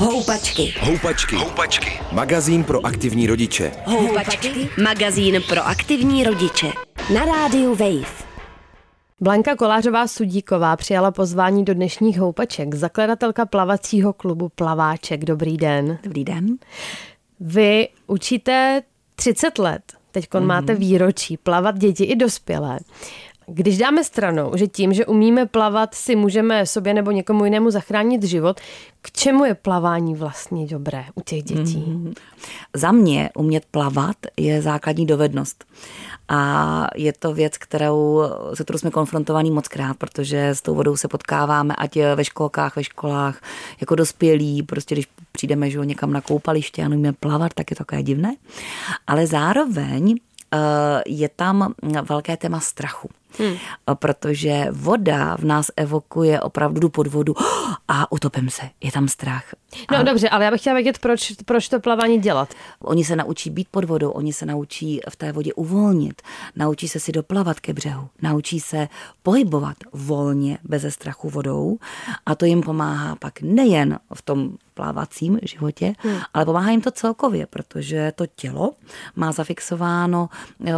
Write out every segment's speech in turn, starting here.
Houpačky. Houpačky. Houpačky. Magazín pro aktivní rodiče. Houpačky. Magazín pro aktivní rodiče. Na rádiu Wave. Blanka Kolářová Sudíková přijala pozvání do dnešních houpaček. Zakladatelka plavacího klubu Plaváček. Dobrý den. Dobrý den. Vy učíte 30 let. Teď mm-hmm. máte výročí plavat děti i dospělé. Když dáme stranou, že tím, že umíme plavat, si můžeme sobě nebo někomu jinému zachránit život, k čemu je plavání vlastně dobré u těch dětí? Mm-hmm. Za mě umět plavat je základní dovednost. A je to věc, kterou, se kterou jsme konfrontovaní moc krát, protože s tou vodou se potkáváme, ať ve školkách, ve školách, jako dospělí, prostě když přijdeme že někam na koupaliště a nemůžeme plavat, tak je to takové divné. Ale zároveň eh, je tam velké téma strachu. Hmm. Protože voda v nás evokuje opravdu pod vodu a utopím se, je tam strach. No a... dobře, ale já bych chtěla vědět, proč, proč to plavání dělat. Oni se naučí být pod vodou, oni se naučí v té vodě uvolnit, naučí se si doplavat ke břehu, naučí se pohybovat volně, bez strachu vodou a to jim pomáhá pak nejen v tom plávacím životě, hmm. ale pomáhá jim to celkově, protože to tělo má zafixováno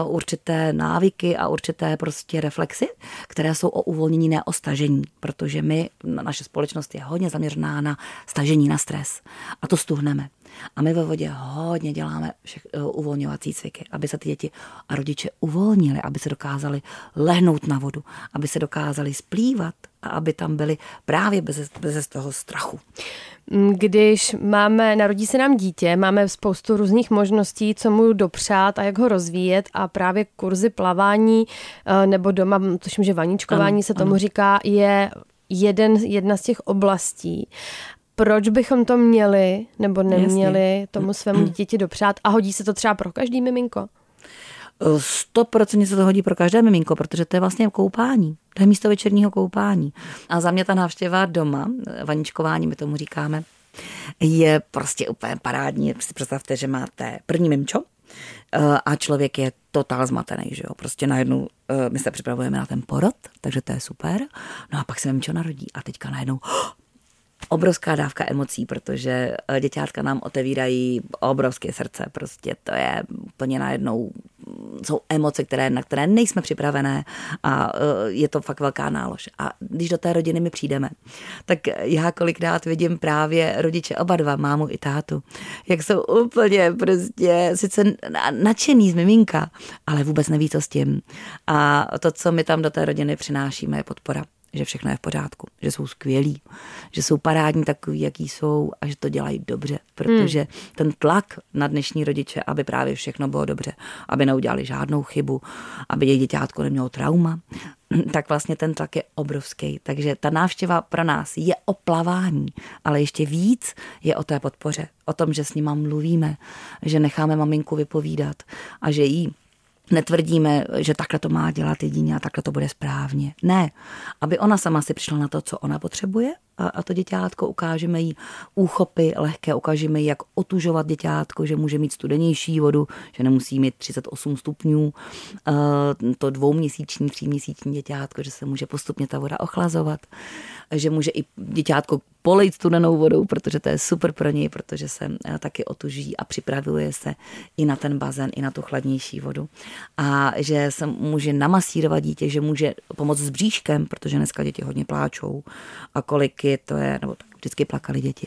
určité návyky a určité prostě reflexy, které jsou o uvolnění, ne o stažení, protože my, naše společnost je hodně zaměřená na stažení, na stres a to stuhneme. A my ve vodě hodně děláme všech, uh, uvolňovací cviky, aby se ty děti a rodiče uvolnili, aby se dokázali lehnout na vodu, aby se dokázali splývat a aby tam byli právě bez, bez toho strachu. Když máme, narodí se nám dítě, máme spoustu různých možností, co mu dopřát a jak ho rozvíjet a právě kurzy plavání eh, nebo doma, tuším, že vaničkování ano, se tomu ano. říká, je jeden, jedna z těch oblastí proč bychom to měli nebo neměli Jasně. tomu svému dítěti dopřát a hodí se to třeba pro každý miminko? 100% se to hodí pro každé miminko, protože to je vlastně koupání. To je místo večerního koupání. A za mě ta návštěva doma, vaničkování, my tomu říkáme, je prostě úplně parádní. Si představte, že máte první mimčo, eh, a člověk je totál zmatený, že jo. Prostě najednou eh, my se připravujeme na ten porod, takže to je super. No a pak se mimčo narodí a teďka najednou obrovská dávka emocí, protože eh, děťátka nám otevírají obrovské srdce, prostě to je úplně najednou, mm, jsou emoce, které, na které nejsme připravené a eh, je to fakt velká nálož. A když do té rodiny my přijdeme, tak já kolikrát vidím právě rodiče oba dva, mámu i tátu, jak jsou úplně prostě sice nadšený z miminka, ale vůbec neví, co s tím. A to, co my tam do té rodiny přinášíme, je podpora že všechno je v pořádku, že jsou skvělí, že jsou parádní takový, jaký jsou a že to dělají dobře, protože hmm. ten tlak na dnešní rodiče, aby právě všechno bylo dobře, aby neudělali žádnou chybu, aby jejich děťátko nemělo trauma, tak vlastně ten tlak je obrovský. Takže ta návštěva pro nás je o plavání, ale ještě víc je o té podpoře, o tom, že s nima mluvíme, že necháme maminku vypovídat a že jí Netvrdíme, že takhle to má dělat jedině a takhle to bude správně. Ne, aby ona sama si přišla na to, co ona potřebuje a, a to děťátko ukážeme jí úchopy lehké, ukážeme jí, jak otužovat děťátko, že může mít studenější vodu, že nemusí mít 38 stupňů, to dvouměsíční, tříměsíční děťátko, že se může postupně ta voda ochlazovat, že může i děťátko polejt studenou vodou, protože to je super pro něj, protože se taky otuží a připravuje se i na ten bazén, i na tu chladnější vodu. A že se může namasírovat dítě, že může pomoct s bříškem, protože dneska děti hodně pláčou a koliky to je, nebo tak vždycky plakali děti,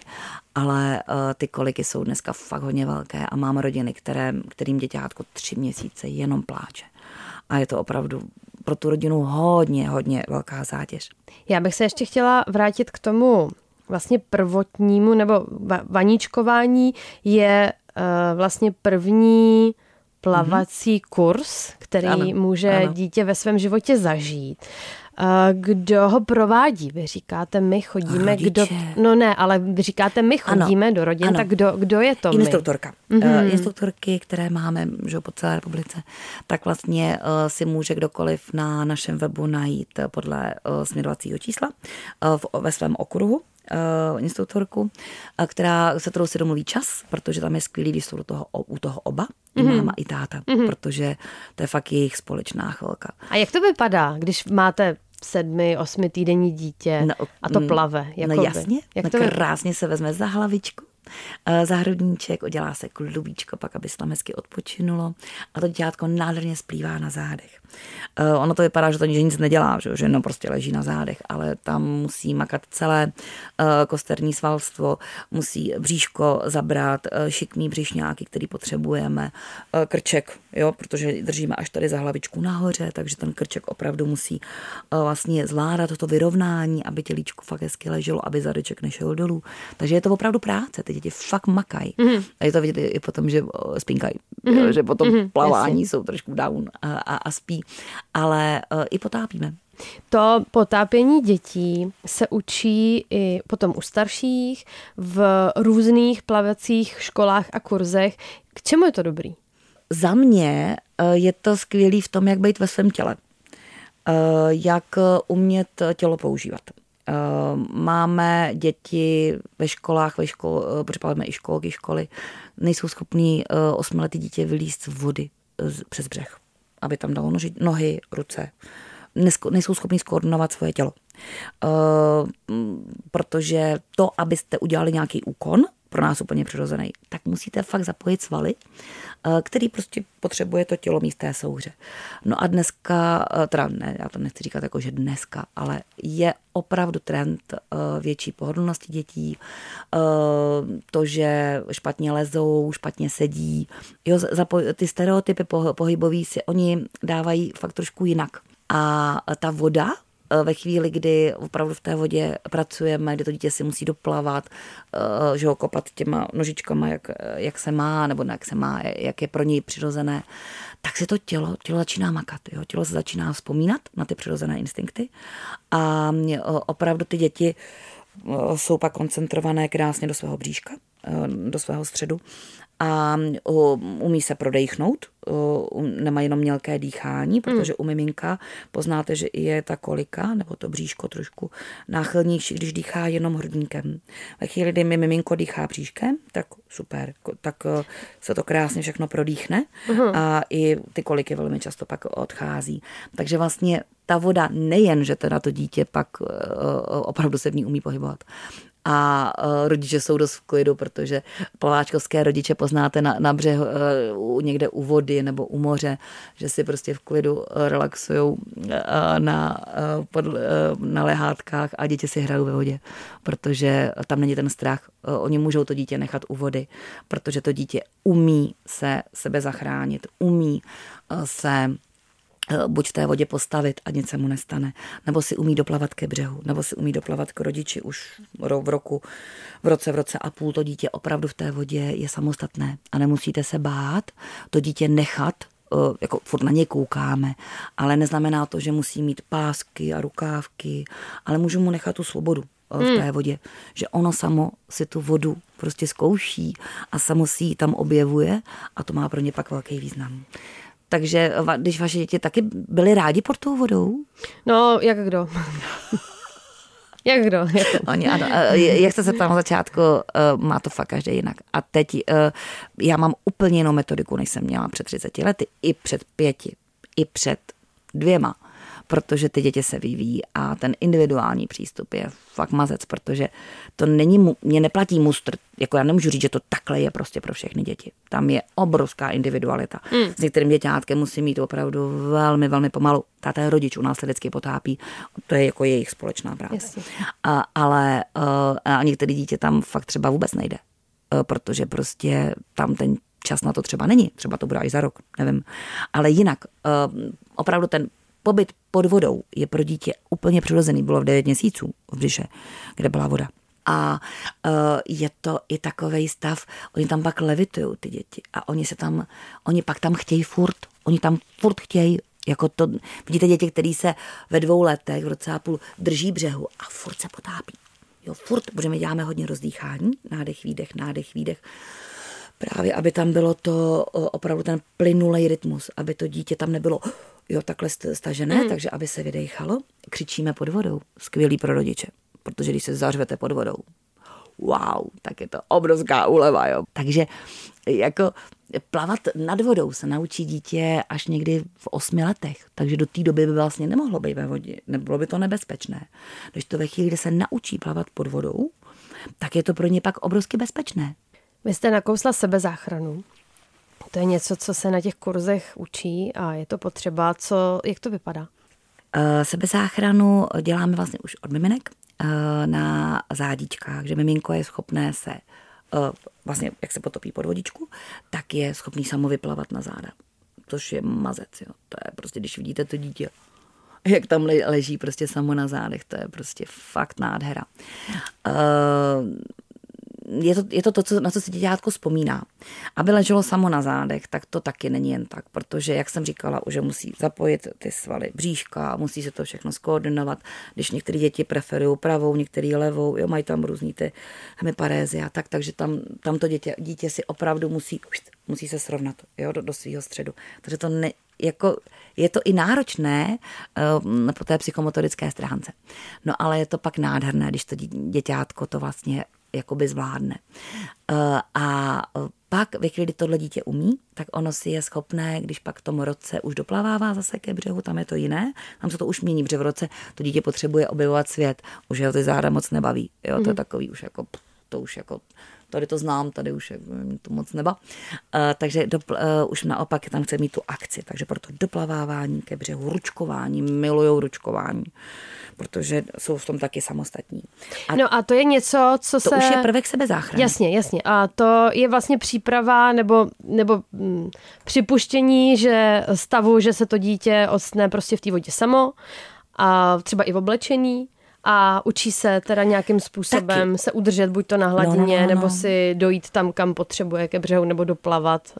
ale uh, ty koliky jsou dneska fakt hodně velké a mám rodiny, které, kterým děťátko tři měsíce jenom pláče. A je to opravdu pro tu rodinu hodně, hodně velká zátěž. Já bych se ještě chtěla vrátit k tomu vlastně prvotnímu, nebo vaníčkování je uh, vlastně první plavací mm-hmm. kurz, který ano, může ano. dítě ve svém životě zažít. Kdo ho provádí? Vy říkáte, my chodíme, Rodiče. kdo... No ne, ale vy říkáte, my chodíme ano, do rodin, ano. tak kdo, kdo je to Instruktorka. My? Mm-hmm. Instruktorky, které máme že, po celé republice, tak vlastně uh, si může kdokoliv na našem webu najít podle uh, směrovacího čísla v, ve svém okruhu uh, instruktorku, která, se kterou si domluví čas, protože tam je skvělý, když jsou do toho, u toho oba, i mm-hmm. máma, i táta, mm-hmm. protože to je fakt jejich společná chvilka. A jak to vypadá, když máte sedmi, osmi týdenní dítě no, a to plave. Jakoby. No jasně, Jak no to krásně se vezme za hlavičku Eh, zahrudníček, udělá se klubíčko, pak aby se tam hezky odpočinulo a to dětko nádherně splývá na zádech. Eh, ono to vypadá, že to nic nedělá, že, že jenom prostě leží na zádech, ale tam musí makat celé eh, kosterní svalstvo, musí bříško zabrat, šikmý břišňáky, který potřebujeme, krček, jo, protože držíme až tady za hlavičku nahoře, takže ten krček opravdu musí vlastně zvládat to vyrovnání, aby tělíčko fakt hezky leželo, aby zadeček nešel dolů. Takže je to opravdu práce. Ty děti fakt makají. Mm-hmm. A je to vidět i potom, že spínkají. Mm-hmm. Že potom mm-hmm. plavání Jasně. jsou trošku down a, a, a spí. Ale uh, i potápíme. To potápění dětí se učí i potom u starších v různých plavacích školách a kurzech. K čemu je to dobrý? Za mě eh, je to skvělý v tom, jak být ve svém těle. Eh, jak umět tělo používat. Ehm, máme děti ve školách, ve škol, eh, připravujeme i školky, školy, nejsou schopní eh, osmiletý dítě vylíst z vody přes břeh, aby tam dalo noži, nohy, ruce. Nejsou schopní skoordinovat svoje tělo. Protože to, abyste udělali nějaký úkon, pro nás úplně přirozený, tak musíte fakt zapojit svaly, eh, který prostě potřebuje to tělo místé souře. No a dneska, eh, teda ne, já to nechci říkat jako, že dneska, ale je opravdu trend eh, větší pohodlnosti dětí, to, že špatně lezou, špatně sedí. Jo, ty stereotypy pohybový si oni dávají fakt trošku jinak. A ta voda ve chvíli, kdy opravdu v té vodě pracujeme, kdy to dítě si musí doplavat, eh, že ho kopat těma nožičkama, jak, jak se má, nebo jak se má, jak je pro něj přirozené, tak si to tělo, tělo začíná makat. Jo? Tělo se začíná vzpomínat na ty přirozené instinkty a eh, opravdu ty děti jsou pak koncentrované krásně do svého bříška, do svého středu a umí se prodejchnout, nemá jenom mělké dýchání, protože hmm. u miminka poznáte, že je ta kolika nebo to bříško trošku náchylnější, když dýchá jenom hrudníkem. Ve chvíli, kdy mi miminko dýchá bříškem, tak super, tak se to krásně všechno prodýchne uh-huh. a i ty koliky velmi často pak odchází. Takže vlastně ta voda nejen, že teda to dítě pak opravdu se v ní umí pohybovat, a uh, rodiče jsou dost v klidu, protože plaváčkovské rodiče poznáte na, na břehu uh, někde u vody nebo u moře, že si prostě v klidu uh, relaxují na, na lehátkách a děti si hrajou ve vodě, protože tam není ten strach. Oni můžou to dítě nechat u vody, protože to dítě umí se sebe zachránit, umí se buď v té vodě postavit a nic se mu nestane, nebo si umí doplavat ke břehu, nebo si umí doplavat k rodiči už v roku, v roce, v roce a půl. To dítě opravdu v té vodě je samostatné a nemusíte se bát to dítě nechat eh, jako furt na ně koukáme, ale neznamená to, že musí mít pásky a rukávky, ale můžu mu nechat tu svobodu eh, v hmm. té vodě, že ono samo si tu vodu prostě zkouší a samo si ji tam objevuje a to má pro ně pak velký význam. Takže když vaše děti taky byly rádi pod tou vodou? No, jak kdo. Jak kdo? Jako. Oni, ano, jak jste se ptal na začátku, eh, má to fakt každý jinak. A teď eh, já mám úplně jinou metodiku, než jsem měla před 30 lety, i před pěti, i před dvěma protože ty děti se vyvíjí a ten individuální přístup je fakt mazec, protože to není, mě neplatí mustr, jako já nemůžu říct, že to takhle je prostě pro všechny děti. Tam je obrovská individualita. Mm. S některým děťátkem musí mít opravdu velmi, velmi pomalu. Táta rodič u nás se vždycky potápí, to je jako jejich společná práce. A, ale eh, a některé dítě tam fakt třeba vůbec nejde, eh, protože prostě tam ten čas na to třeba není, třeba to bude až za rok, nevím. Ale jinak, eh, opravdu ten pobyt pod vodou je pro dítě úplně přirozený. Bylo v 9 měsíců v břiše, kde byla voda. A uh, je to i takový stav, oni tam pak levitují ty děti a oni se tam, oni pak tam chtějí furt, oni tam furt chtějí jako to, vidíte děti, které se ve dvou letech, v roce a půl drží břehu a furt se potápí. Jo, furt, protože my děláme hodně rozdýchání, nádech, výdech, nádech, výdech. Právě, aby tam bylo to opravdu ten plynulej rytmus, aby to dítě tam nebylo jo, takhle stažené, mm. takže aby se vydechalo, křičíme pod vodou. Skvělý pro rodiče, protože když se zařvete pod vodou, wow, tak je to obrovská úleva, jo. Takže jako plavat nad vodou se naučí dítě až někdy v osmi letech, takže do té doby by vlastně nemohlo být ve vodě, nebylo by to nebezpečné. Když to ve chvíli, kdy se naučí plavat pod vodou, tak je to pro ně pak obrovsky bezpečné. Vy jste nakousla sebezáchranu. To je něco, co se na těch kurzech učí a je to potřeba. Co, jak to vypadá? Eh, sebezáchranu děláme vlastně už od miminek eh, na zádičkách, že miminko je schopné se eh, vlastně, jak se potopí pod vodičku, tak je schopný samo vyplavat na záda. Což je mazec, jo. To je prostě, když vidíte to dítě, jak tam leží prostě samo na zádech, to je prostě fakt nádhera. Uh, je to, je to to, co, na co si děťátko vzpomíná. Aby leželo samo na zádech, tak to taky není jen tak, protože, jak jsem říkala, už musí zapojit ty svaly bříška, musí se to všechno skoordinovat. Když některé děti preferují pravou, některé levou, jo, mají tam různý ty hemiparézy a tak, takže tam, tam to dítě, dítě si opravdu musí, musí se srovnat jo, do, do svého středu. Takže to ne, jako, je to i náročné uh, po té psychomotorické stránce. No ale je to pak nádherné, když to děťátko to vlastně jakoby zvládne. Eh, a pak, ve chvíli, kdy tohle dítě umí, tak ono si je schopné, když pak v tom roce už doplavává zase ke břehu, tam je to jiné, tam se to už mění, protože v roce to dítě potřebuje objevovat svět, už ho ty záda moc nebaví. Jo, to je mhm. takový už jako, to už jako tady to znám, tady už je to moc neba. Uh, takže do, uh, už naopak tam chce mít tu akci, takže proto doplavávání ke břehu, ručkování, milujou ručkování, protože jsou v tom taky samostatní. A no a to je něco, co to se... už je prvek sebezáchrany. Jasně, jasně. A to je vlastně příprava nebo, nebo hm, připuštění, že stavu, že se to dítě odstne prostě v té vodě samo a třeba i v oblečení a učí se teda nějakým způsobem Taky. se udržet buď to na hladině, no, no, no, nebo si dojít tam, kam potřebuje ke břehu, nebo doplavat.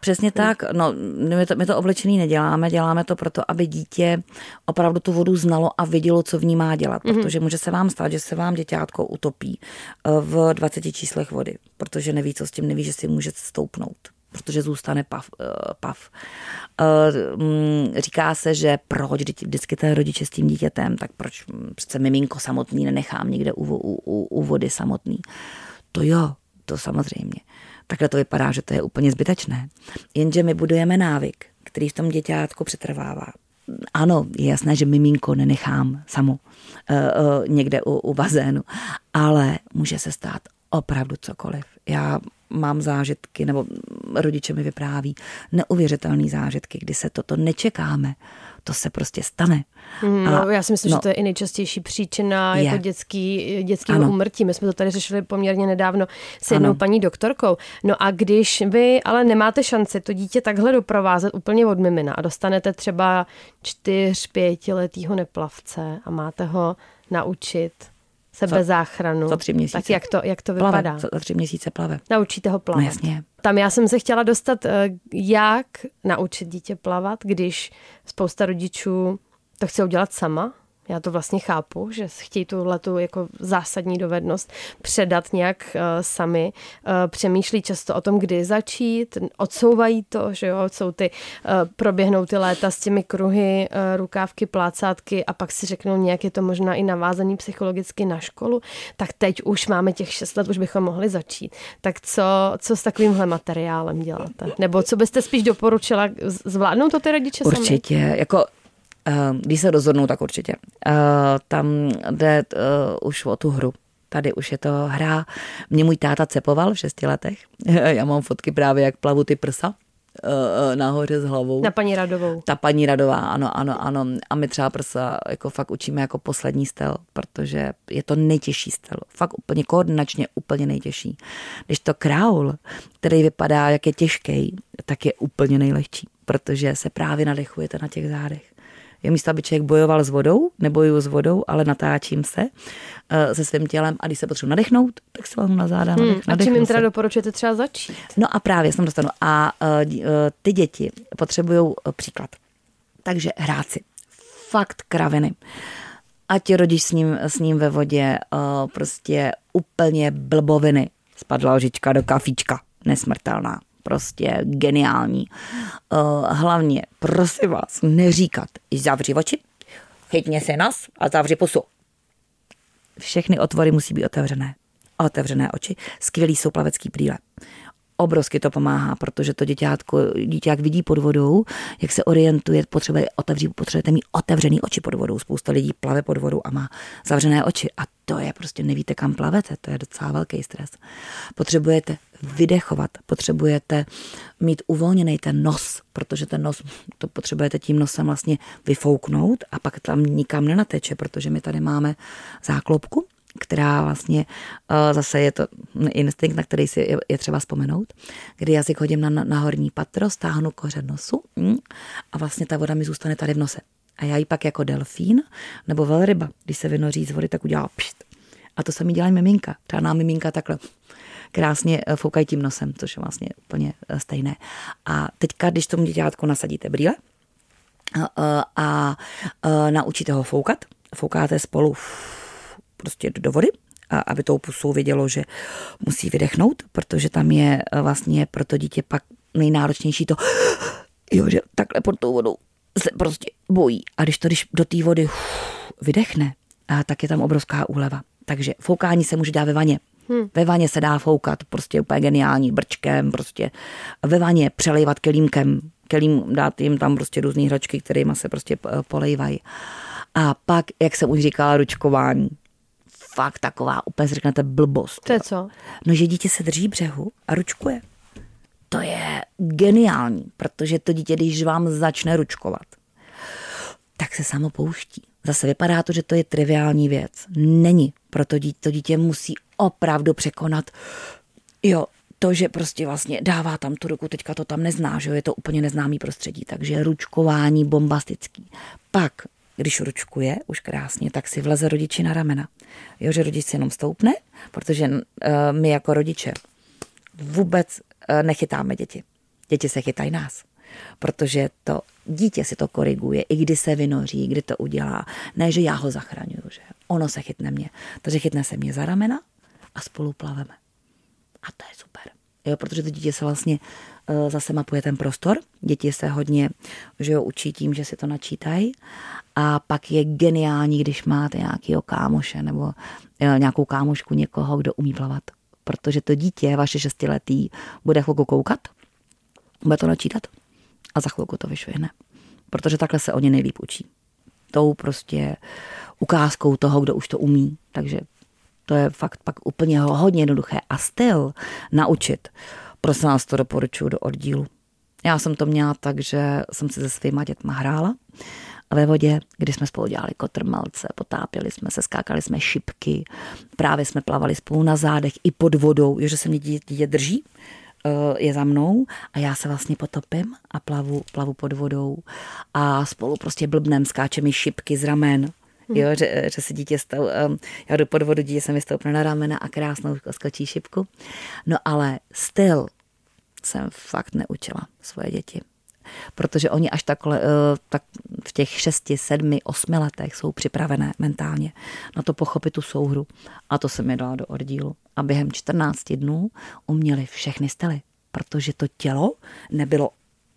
Přesně tak. No, my to, my to oblečený neděláme, děláme to proto, aby dítě opravdu tu vodu znalo a vidělo, co v ní má dělat. Mm-hmm. Protože může se vám stát, že se vám děťátko utopí eh, v 20 číslech vody, protože neví, co s tím, neví, že si může stoupnout protože zůstane pav. Uh, pav. Uh, um, říká se, že proč vždycky ten rodiče s tím dítětem, tak proč přece miminko samotný nenechám někde u, u, u, vody samotný. To jo, to samozřejmě. Takhle to vypadá, že to je úplně zbytečné. Jenže my budujeme návyk, který v tom děťátku přetrvává. Ano, je jasné, že miminko nenechám samo uh, uh, někde u, u bazénu, ale může se stát opravdu cokoliv. Já mám zážitky, nebo rodiče mi vypráví neuvěřitelné zážitky, kdy se toto nečekáme. To se prostě stane. Mm, no, já si myslím, no, že to je i nejčastější příčina je. jako dětský, dětského umrtí. My jsme to tady řešili poměrně nedávno s jednou ano. paní doktorkou. No a když vy ale nemáte šanci to dítě takhle doprovázet úplně od mimina a dostanete třeba čtyř, pětiletýho neplavce a máte ho naučit sebezáchranu. Za tři měsíce. Tak jak to, jak to plave. vypadá? Za tři měsíce plave. Naučíte ho plavat. No jasně. Tam já jsem se chtěla dostat, eh, jak naučit dítě plavat, když spousta rodičů to chce udělat sama, já to vlastně chápu, že chtějí tuhle tu jako zásadní dovednost předat nějak uh, sami. Uh, přemýšlí často o tom, kdy začít, odsouvají to, že jo, jsou ty, uh, proběhnou ty léta s těmi kruhy, uh, rukávky, plácátky a pak si řeknou nějak je to možná i navázaný psychologicky na školu, tak teď už máme těch šest let, už bychom mohli začít. Tak co, co s takovýmhle materiálem děláte? Nebo co byste spíš doporučila, zvládnou to ty rodiče Určitě, sami? jako když se rozhodnou, tak určitě. Uh, tam jde uh, už o tu hru. Tady už je to hra. Mě můj táta cepoval v šesti letech. Já mám fotky právě, jak plavu ty prsa nahoře s hlavou. Na paní Radovou. Ta paní Radová, ano, ano, ano. A my třeba prsa jako fakt učíme jako poslední stel, protože je to nejtěžší stel. Fakt úplně koordinačně úplně nejtěžší. Když to kraul, který vypadá, jak je těžký, tak je úplně nejlehčí, protože se právě nadechujete na těch zádech je místo, aby člověk bojoval s vodou, nebojuju s vodou, ale natáčím se uh, se svým tělem a když se potřebuji nadechnout, tak se vám na záda hmm, A čím jim teda doporučujete třeba začít? No a právě jsem dostanu. A uh, ty děti potřebují uh, příklad. Takže hrát si. Fakt kraviny. Ať rodič s ním, s ním ve vodě uh, prostě úplně blboviny. Spadla lžička do kafíčka. Nesmrtelná prostě geniální. Uh, hlavně, prosím vás, neříkat, zavři oči, chytně se nás a zavři pusu. Všechny otvory musí být otevřené. otevřené oči, skvělý jsou plavecký brýle obrovsky to pomáhá, protože to děťátko, dítě jak vidí pod vodou, jak se orientuje, potřebuje otevřít, potřebujete mít otevřený oči pod vodou. Spousta lidí plave pod vodou a má zavřené oči a to je prostě nevíte, kam plavete, to je docela velký stres. Potřebujete vydechovat, potřebujete mít uvolněný ten nos, protože ten nos, to potřebujete tím nosem vlastně vyfouknout a pak tam nikam nenateče, protože my tady máme záklopku která vlastně uh, zase je to instinkt, na který si je, třeba vzpomenout, kdy jazyk hodím na, na horní patro, stáhnu kořen nosu mm, a vlastně ta voda mi zůstane tady v nose. A já ji pak jako delfín nebo velryba, když se vynoří z vody, tak udělá pšt. A to mi dělají miminka. Třeba miminka takhle krásně eh, foukají tím nosem, což je vlastně úplně eh, stejné. A teďka, když tomu děťátku nasadíte brýle a, a, a naučíte ho foukat, foukáte spolu prostě do vody, a aby tou pusou vědělo, že musí vydechnout, protože tam je eh, vlastně pro to dítě pak nejnáročnější to, jo, že takhle pod tou vodou se prostě bojí. A když to když do té vody uf, vydechne, a tak je tam obrovská úleva. Takže foukání se může dát ve vaně. Hmm. Ve vaně se dá foukat, prostě úplně geniální, brčkem, prostě ve vaně přelejvat kelímkem, kelím dát jim tam prostě různé hračky, kterými se prostě polejvají. A pak, jak jsem už říkala, ručkování fakt taková úplně si řeknete blbost. To je co? No, že dítě se drží břehu a ručkuje. To je geniální, protože to dítě, když vám začne ručkovat, tak se samo pouští. Zase vypadá to, že to je triviální věc. Není. Proto dítě, to dítě musí opravdu překonat jo, to, že prostě vlastně dává tam tu ruku, teďka to tam nezná, že jo, je to úplně neznámý prostředí, takže ručkování bombastický. Pak když ručkuje už krásně, tak si vleze rodiči na ramena. Jo, že rodič si jenom stoupne, protože uh, my jako rodiče vůbec uh, nechytáme děti. Děti se chytají nás. Protože to dítě si to koriguje, i kdy se vynoří, kdy to udělá. Ne, že já ho zachraňuju, že ono se chytne mě. Takže chytne se mě za ramena a spolu plaveme. A to je super. Jo, protože to dítě se vlastně uh, zase mapuje ten prostor. Děti se hodně že jo, učí tím, že si to načítají a pak je geniální, když máte nějakého kámoše nebo eh, nějakou kámošku někoho, kdo umí plavat. Protože to dítě, vaše šestiletý, bude chvilku koukat, bude to načítat a za chvilku to vyšvihne. Protože takhle se oni nejlíp učí. Tou prostě ukázkou toho, kdo už to umí. Takže to je fakt pak úplně hodně jednoduché. A styl naučit, prosím vás, to doporučuji do oddílu. Já jsem to měla tak, že jsem si se svýma dětma hrála ve vodě, kdy jsme spolu dělali kotrmalce, potápěli jsme se, skákali jsme šipky, právě jsme plavali spolu na zádech i pod vodou, že se mě dítě drží, eh, je za mnou a já se vlastně potopím a plavu, plavu pod vodou a spolu prostě blbnem skáče mi šipky z ramen. Jo, že, že se dítě stav, um, já jdu pod vodu, dítě se mi stoupne na ramena a krásnou skočí šipku. No ale styl jsem fakt neučila svoje děti protože oni až takhle, eh, tak v těch šesti, sedmi, osmi letech jsou připravené mentálně na to pochopit tu souhru. A to se mi dala do oddílu. A během 14 dnů uměli všechny styly, protože to tělo nebylo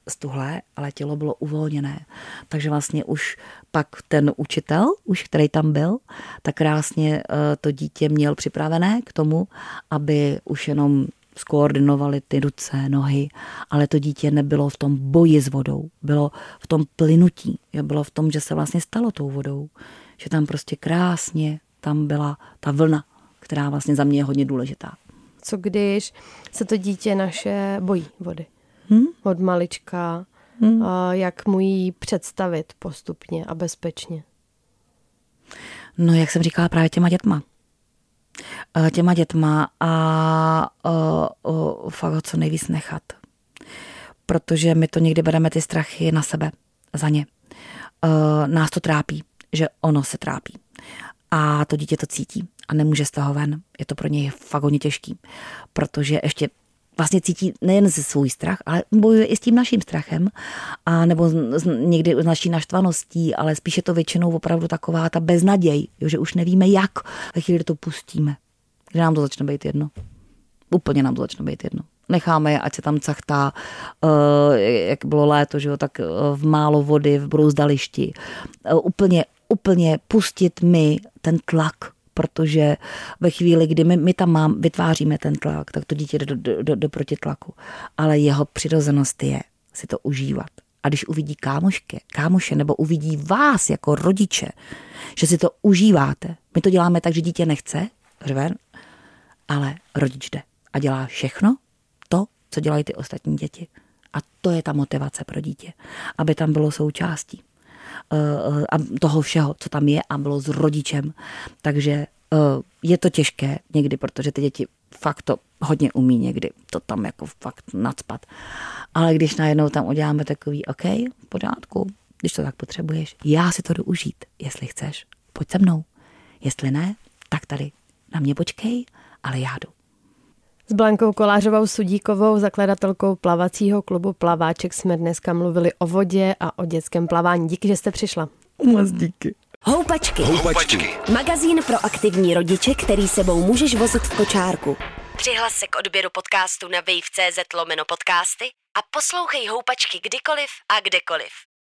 stuhlé, ale tělo bylo uvolněné. Takže vlastně už pak ten učitel, už který tam byl, tak krásně eh, to dítě měl připravené k tomu, aby už jenom skoordinovali ty ruce, nohy, ale to dítě nebylo v tom boji s vodou, bylo v tom plynutí, bylo v tom, že se vlastně stalo tou vodou, že tam prostě krásně tam byla ta vlna, která vlastně za mě je hodně důležitá. Co když se to dítě naše bojí vody? Hmm? Od malička. Hmm. A jak mu ji představit postupně a bezpečně? No, jak jsem říkala právě těma dětma. Eh, těma dětma a uh, uh, fakt ho co nejvíc nechat. Protože my to někdy bereme ty strachy na sebe, za ně. Uh, nás to trápí, že ono se trápí. A to dítě to cítí a nemůže z toho ven. Je to pro něj fakt hodně těžký, protože ještě vlastně cítí nejen ze svůj strach, ale bojuje i s tím naším strachem, a nebo někdy s naší naštvaností, ale spíše to většinou opravdu taková ta beznaděj, jo, že už nevíme jak, ve chvíli to pustíme, kdy nám to začne být jedno. Úplně nám to začne být jedno. Necháme je, ať se tam cachtá, uh, jak bylo léto, že jo, tak uh, v málo vody, v brouzdališti. Uh, úplně, úplně pustit mi ten tlak protože ve chvíli, kdy my, my tam mám, vytváříme ten tlak, tak to dítě jde do, do, do, do protitlaku. Ale jeho přirozenost je si to užívat. A když uvidí kámošky, kámoše nebo uvidí vás jako rodiče, že si to užíváte. My to děláme tak, že dítě nechce, řve, ale rodič jde a dělá všechno to, co dělají ty ostatní děti. A to je ta motivace pro dítě, aby tam bylo součástí a toho všeho, co tam je a bylo s rodičem. Takže uh, je to těžké někdy, protože ty děti fakt to hodně umí někdy, to tam jako fakt nadspat. Ale když najednou tam uděláme takový, OK, v pořádku, když to tak potřebuješ, já si to jdu užít, jestli chceš, pojď se mnou. Jestli ne, tak tady na mě počkej, ale já jdu. S Blankou Kolářovou Sudíkovou, zakladatelkou plavacího klubu Plaváček, jsme dneska mluvili o vodě a o dětském plavání. Díky, že jste přišla. Moc díky. Houpačky. Houpačky. Magazín pro aktivní rodiče, který sebou můžeš vozit v kočárku. Přihlas se k odběru podcastu na wave.cz lomeno podcasty a poslouchej Houpačky kdykoliv a kdekoliv.